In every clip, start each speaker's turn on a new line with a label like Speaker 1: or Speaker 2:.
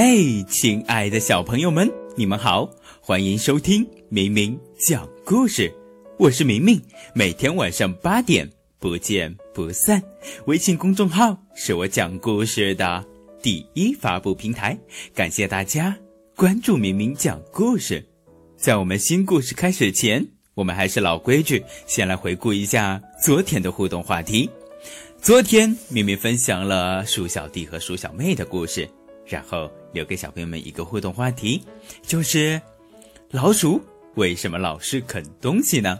Speaker 1: 嘿，亲爱的小朋友们，你们好，欢迎收听明明讲故事。我是明明，每天晚上八点不见不散。微信公众号是我讲故事的第一发布平台，感谢大家关注明明讲故事。在我们新故事开始前，我们还是老规矩，先来回顾一下昨天的互动话题。昨天明明分享了鼠小弟和鼠小妹的故事。然后留给小朋友们一个互动话题，就是老鼠为什么老是啃东西呢？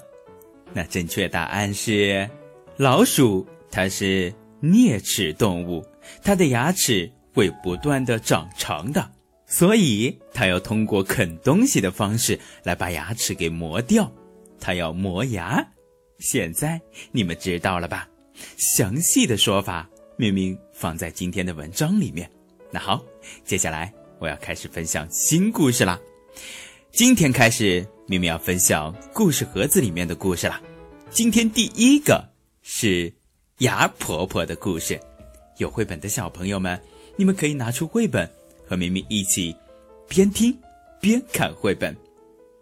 Speaker 1: 那正确答案是，老鼠它是啮齿动物，它的牙齿会不断的长长的，所以它要通过啃东西的方式来把牙齿给磨掉，它要磨牙。现在你们知道了吧？详细的说法明明放在今天的文章里面。那好，接下来我要开始分享新故事啦。今天开始，明明要分享故事盒子里面的故事啦。今天第一个是牙婆婆的故事。有绘本的小朋友们，你们可以拿出绘本和明明一起边听边看绘本。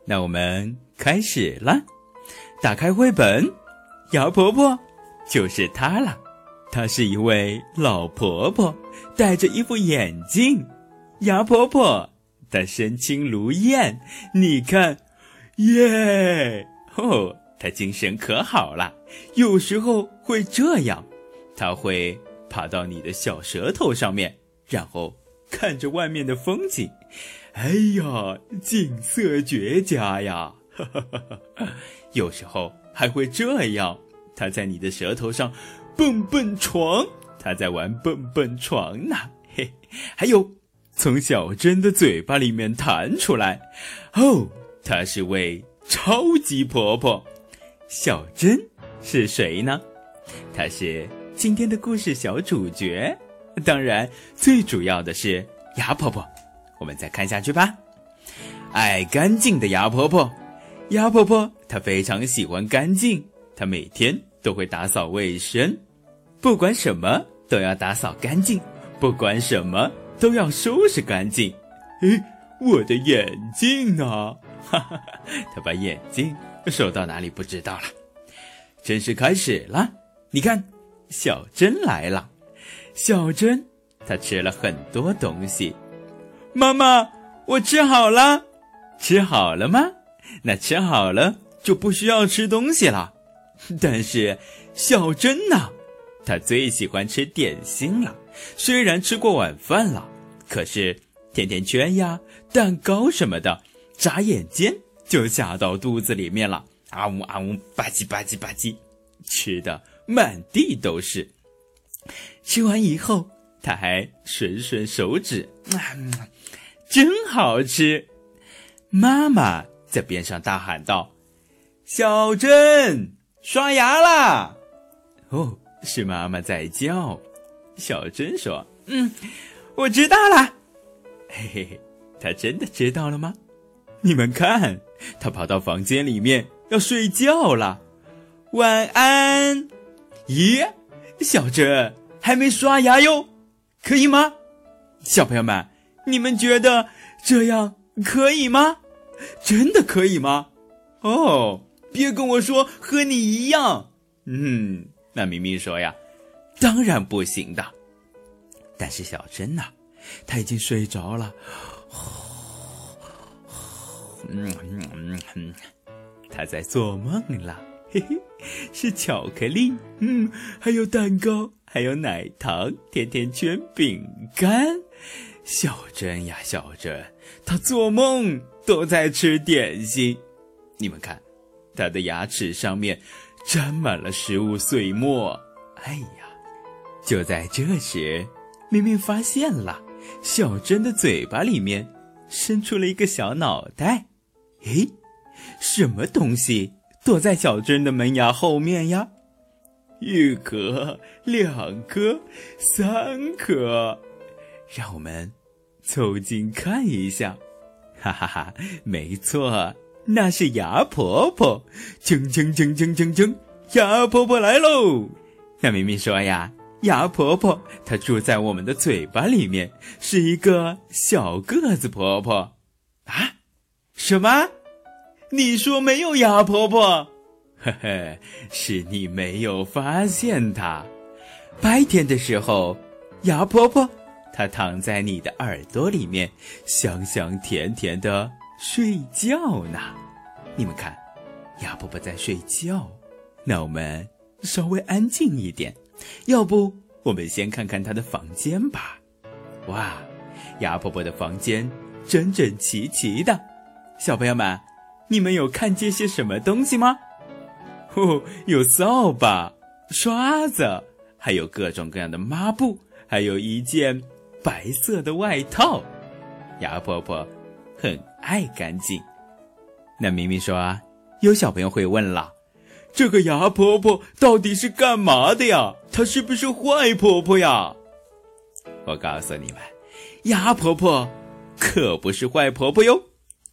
Speaker 1: 那我们开始啦。打开绘本，牙婆婆就是她了。她是一位老婆婆。戴着一副眼镜，牙婆婆，她身轻如燕。你看，耶！哦，她精神可好了。有时候会这样，她会爬到你的小舌头上面，然后看着外面的风景。哎呀，景色绝佳呀！哈哈哈哈有时候还会这样，她在你的舌头上蹦蹦床。他在玩蹦蹦床呢，嘿，还有从小珍的嘴巴里面弹出来，哦，她是位超级婆婆。小珍是谁呢？她是今天的故事小主角。当然，最主要的是牙婆婆。我们再看下去吧。爱干净的牙婆婆，牙婆婆她非常喜欢干净，她每天都会打扫卫生，不管什么。都要打扫干净，不管什么都要收拾干净。诶，我的眼镜呢？哈哈，他把眼镜收到哪里不知道了。正式开始了，你看，小珍来了。小珍，她吃了很多东西。妈妈，我吃好了。吃好了吗？那吃好了就不需要吃东西了。但是，小珍呢？他最喜欢吃点心了，虽然吃过晚饭了，可是甜甜圈呀、蛋糕什么的，眨眼间就下到肚子里面了。啊呜啊呜，吧唧吧唧吧唧，吃的满地都是。吃完以后，他还吮吮手指，啊，真好吃。妈妈在边上大喊道：“小珍，刷牙啦！”哦。是妈妈在叫，小珍说：“嗯，我知道了。”嘿嘿嘿，她真的知道了吗？你们看，她跑到房间里面要睡觉了。晚安。咦，小珍还没刷牙哟，可以吗？小朋友们，你们觉得这样可以吗？真的可以吗？哦，别跟我说和你一样。嗯。那明明说呀，当然不行的。但是小珍呐，她已经睡着了。嗯嗯嗯，她在做梦了。嘿嘿，是巧克力，嗯，还有蛋糕，还有奶糖、甜甜圈、饼干。小珍呀，小珍，她做梦都在吃点心。你们看，她的牙齿上面。沾满了食物碎末，哎呀！就在这时，明明发现了小珍的嘴巴里面伸出了一个小脑袋。诶，什么东西躲在小珍的门牙后面呀？一颗，两颗，三颗，让我们凑近看一下。哈哈哈，没错。那是牙婆婆，铿铿铿铿铿铿，牙婆婆来喽！那明明说呀，牙婆婆她住在我们的嘴巴里面，是一个小个子婆婆。啊？什么？你说没有牙婆婆？呵呵，是你没有发现她。白天的时候，牙婆婆她躺在你的耳朵里面，香香甜甜的睡觉呢。你们看，鸭婆婆在睡觉。那我们稍微安静一点，要不我们先看看她的房间吧。哇，鸭婆婆的房间整整齐齐的。小朋友们，你们有看见些什么东西吗？哦，有扫把、刷子，还有各种各样的抹布，还有一件白色的外套。鸭婆婆很爱干净。那明明说，有小朋友会问了，这个牙婆婆到底是干嘛的呀？她是不是坏婆婆呀？我告诉你们，牙婆婆可不是坏婆婆哟。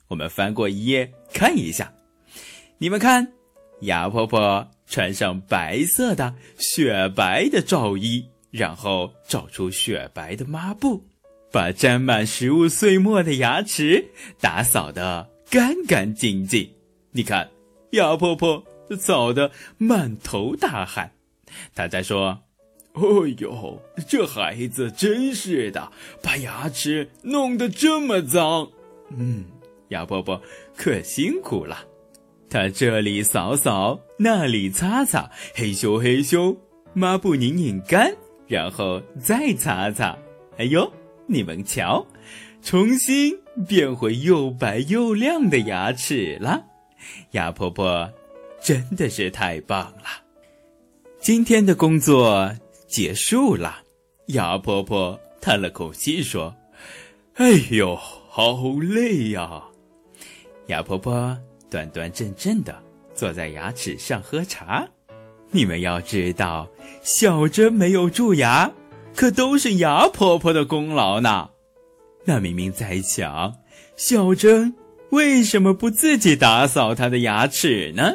Speaker 1: 我们翻过一页看一下，你们看，牙婆婆穿上白色的雪白的罩衣，然后找出雪白的抹布，把沾满食物碎末的牙齿打扫得干干净净。你看，牙婆婆扫得满头大汗，她在说：“哦呦，这孩子真是的，把牙齿弄得这么脏。”嗯。鸭婆婆可辛苦了，她这里扫扫，那里擦擦，嘿咻嘿咻，抹布拧拧干，然后再擦擦。哎呦，你们瞧，重新变回又白又亮的牙齿了。鸭婆婆真的是太棒了。今天的工作结束了，鸭婆婆叹了口气说：“哎呦，好累呀。”牙婆婆端端正正的坐在牙齿上喝茶。你们要知道，小珍没有蛀牙，可都是牙婆婆的功劳呢。那明明在想，小珍为什么不自己打扫她的牙齿呢？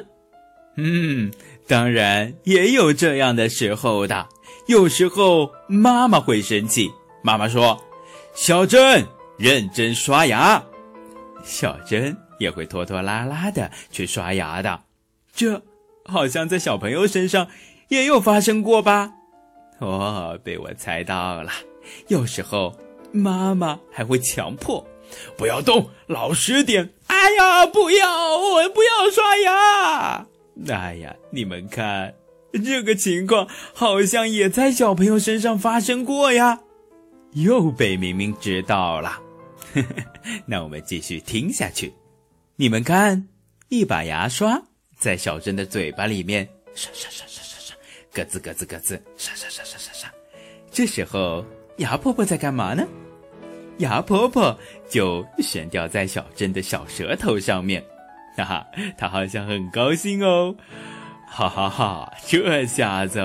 Speaker 1: 嗯，当然也有这样的时候的。有时候妈妈会生气，妈妈说：“小珍，认真刷牙。”小珍。也会拖拖拉拉的去刷牙的，这好像在小朋友身上也有发生过吧？哦，被我猜到了。有时候妈妈还会强迫，不要动，老实点。哎呀，不要，我不要刷牙。哎呀，你们看，这个情况好像也在小朋友身上发生过呀。又被明明知道了，那我们继续听下去。你们看，一把牙刷在小珍的嘴巴里面刷刷刷刷刷刷，咯吱咯吱咯吱，刷刷刷刷刷刷。这时候，牙婆婆在干嘛呢？牙婆婆就悬吊在小镇的小舌头上面，哈哈，她好像很高兴哦，哈哈哈！这下子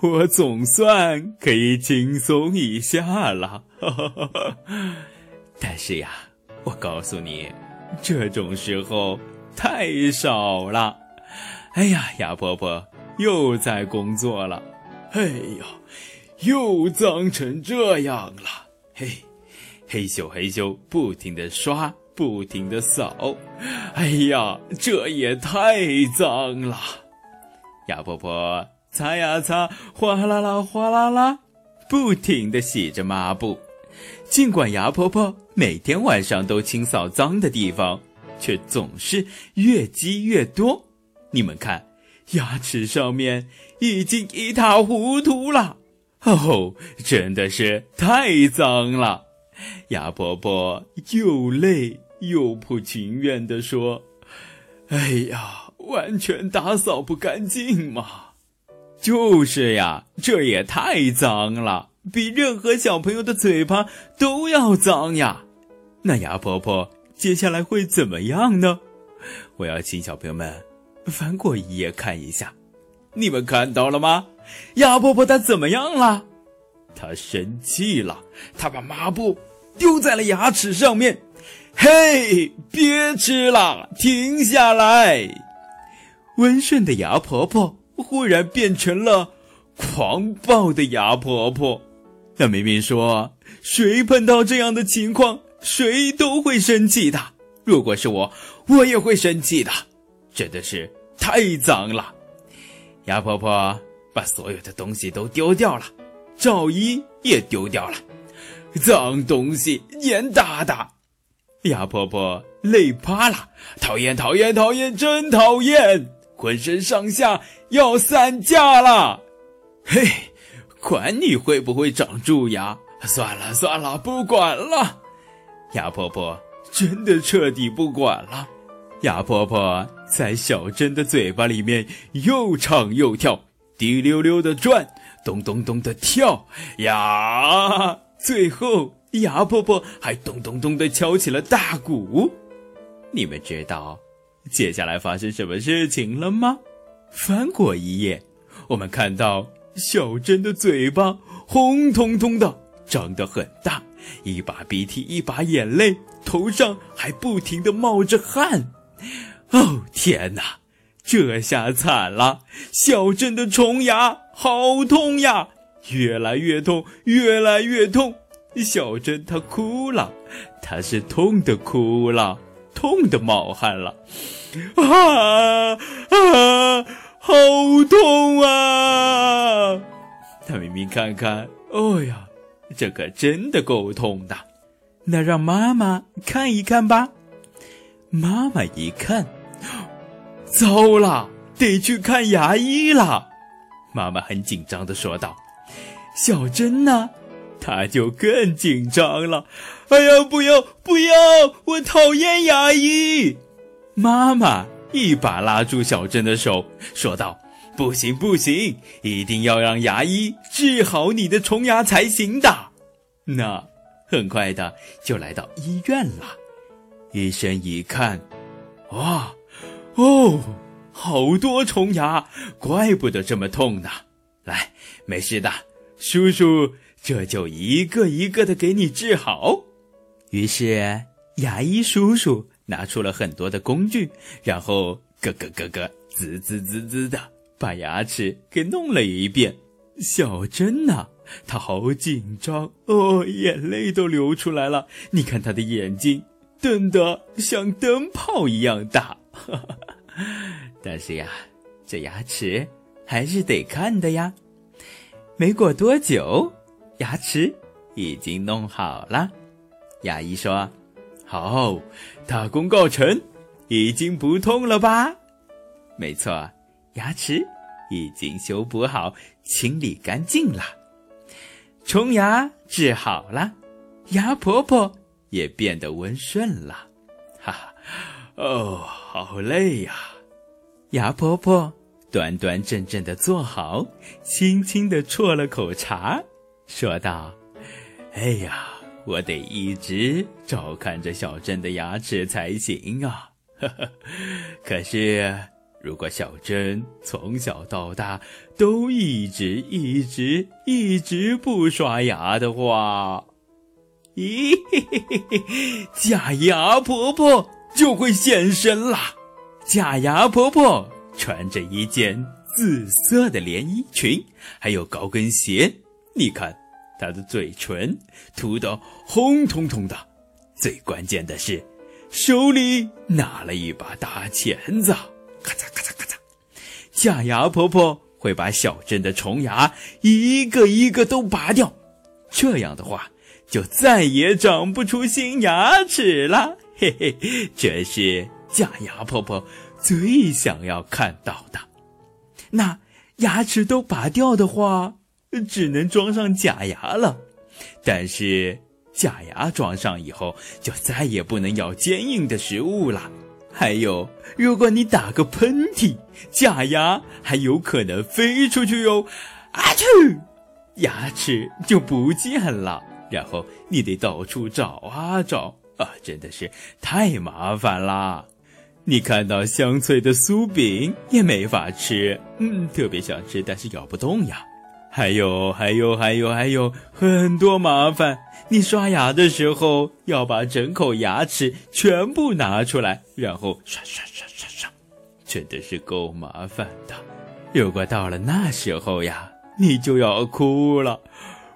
Speaker 1: 我总算可以轻松一下了，哈哈哈哈。但是呀，我告诉你。这种时候太少了，哎呀，牙婆婆又在工作了，哎呀，又脏成这样了，嘿，嘿咻嘿咻，不停的刷，不停的扫，哎呀，这也太脏了。鸭婆婆擦呀擦，哗啦啦哗啦啦，不停的洗着抹布。尽管牙婆婆每天晚上都清扫脏的地方，却总是越积越多。你们看，牙齿上面已经一塌糊涂了。哦，真的是太脏了。牙婆婆又累又不情愿地说：“哎呀，完全打扫不干净嘛！”就是呀，这也太脏了。比任何小朋友的嘴巴都要脏呀！那牙婆婆接下来会怎么样呢？我要请小朋友们翻过一页看一下，你们看到了吗？牙婆婆她怎么样了？她生气了，她把抹布丢在了牙齿上面。嘿，别吃了，停下来！温顺的牙婆婆忽然变成了。狂暴的牙婆婆。那明明说，谁碰到这样的情况，谁都会生气的。如果是我，我也会生气的。真的是太脏了。牙婆婆把所有的东西都丢掉了，罩衣也丢掉了。脏东西，严大大！牙婆婆累趴了，讨厌讨厌讨厌，真讨厌！浑身上下要散架了。嘿，管你会不会长蛀牙，算了算了，不管了。牙婆婆真的彻底不管了。牙婆婆在小珍的嘴巴里面又唱又跳，滴溜溜的转，咚咚咚的跳，呀！最后，牙婆婆还咚咚咚的敲起了大鼓。你们知道接下来发生什么事情了吗？翻过一页，我们看到小珍的嘴巴红彤彤的，张得很大，一把鼻涕一把眼泪，头上还不停的冒着汗。哦天哪，这下惨了！小珍的虫牙好痛呀！越来越痛，越来越痛，小珍她哭了，她是痛的哭了，痛的冒汗了，啊啊，好痛啊！他明明看看，哦呀，这可真的够痛的，那让妈妈看一看吧。妈妈一看，糟了，得去看牙医了。妈妈很紧张的说道。小珍呢？她就更紧张了。哎呀，不要不要！我讨厌牙医。妈妈一把拉住小珍的手，说道：“不行不行，一定要让牙医治好你的虫牙才行的。”那很快的就来到医院了。医生一看，哇，哦，好多虫牙，怪不得这么痛呢。来，没事的。叔叔，这就一个一个的给你治好。于是牙医叔叔拿出了很多的工具，然后咯咯咯咯，滋滋滋滋的把牙齿给弄了一遍。小珍呐，她好紧张哦，眼泪都流出来了。你看她的眼睛瞪得像灯泡一样大。但是呀，这牙齿还是得看的呀。没过多久，牙齿已经弄好了。牙医说：“好，大功告成，已经不痛了吧？”没错，牙齿已经修补好、清理干净了，虫牙治好了，牙婆婆也变得温顺了。哈哈，哦，好累呀，牙婆婆。端端正正的坐好，轻轻的啜了口茶，说道：“哎呀，我得一直照看着小珍的牙齿才行啊！呵呵，可是，如果小珍从小到大都一直一直一直不刷牙的话，咦，假牙婆婆就会现身啦！假牙婆婆。”穿着一件紫色的连衣裙，还有高跟鞋。你看，她的嘴唇涂得红彤彤的。最关键的是，手里拿了一把大钳子，咔嚓咔嚓咔嚓。假牙婆婆会把小镇的虫牙一个一个都拔掉，这样的话，就再也长不出新牙齿了。嘿嘿，这是假牙婆婆。最想要看到的，那牙齿都拔掉的话，只能装上假牙了。但是假牙装上以后，就再也不能咬坚硬的食物了。还有，如果你打个喷嚏，假牙还有可能飞出去哟！啊去，牙齿就不见了。然后你得到处找啊找啊，真的是太麻烦啦。你看到香脆的酥饼也没法吃，嗯，特别想吃，但是咬不动呀。还有，还有，还有，还有很多麻烦。你刷牙的时候要把整口牙齿全部拿出来，然后刷刷刷刷刷，真的是够麻烦的。如果到了那时候呀，你就要哭了。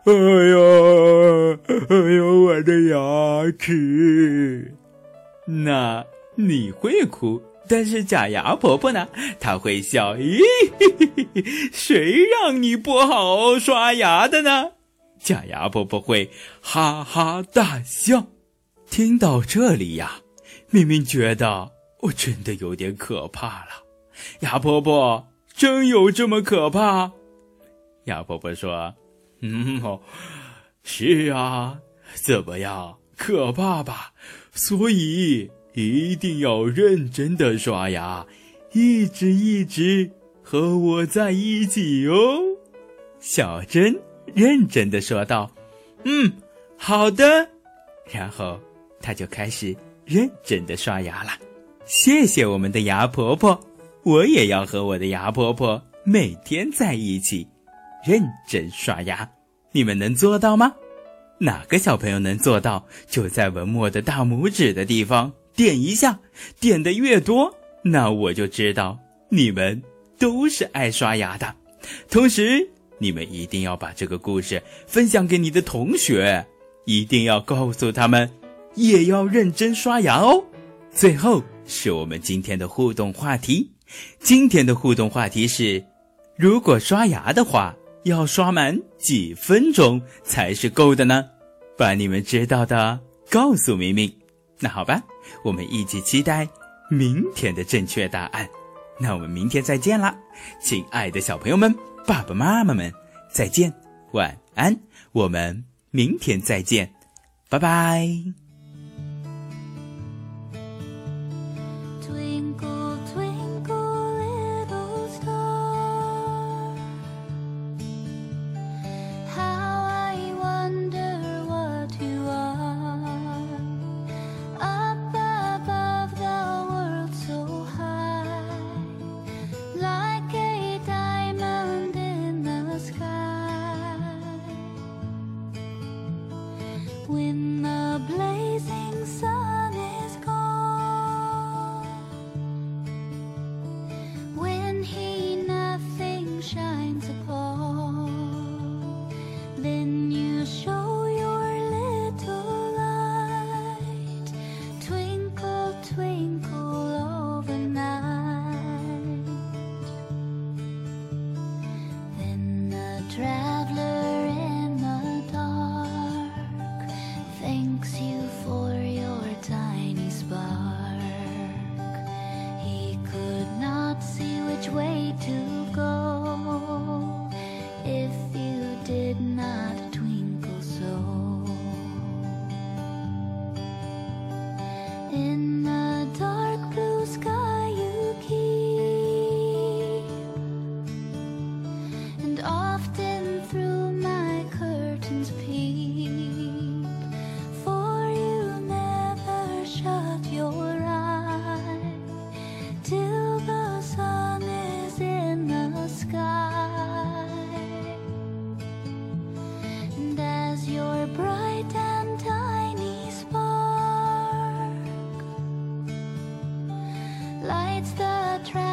Speaker 1: 哎呀，哎呀，我的牙齿！那你会哭，但是假牙婆婆呢？她会笑。咦，谁让你不好好刷牙的呢？假牙婆婆会哈哈大笑。听到这里呀，明明觉得我真的有点可怕了。牙婆婆真有这么可怕？牙婆婆说：“ 嗯哦，是啊，怎么样，可怕吧？所以一定要认真的刷牙，一直一直和我在一起哦。”小珍认真的说道：“嗯，好的。”然后她就开始认真的刷牙了。谢谢我们的牙婆婆。我也要和我的牙婆婆每天在一起，认真刷牙。你们能做到吗？哪个小朋友能做到？就在文末的大拇指的地方点一下，点的越多，那我就知道你们都是爱刷牙的。同时，你们一定要把这个故事分享给你的同学，一定要告诉他们，也要认真刷牙哦。最后是我们今天的互动话题。今天的互动话题是：如果刷牙的话，要刷满几分钟才是够的呢？把你们知道的告诉明明。那好吧，我们一起期待明天的正确答案。那我们明天再见啦，亲爱的小朋友们、爸爸妈妈们，再见，晚安。我们明天再见，拜拜。
Speaker 2: In try.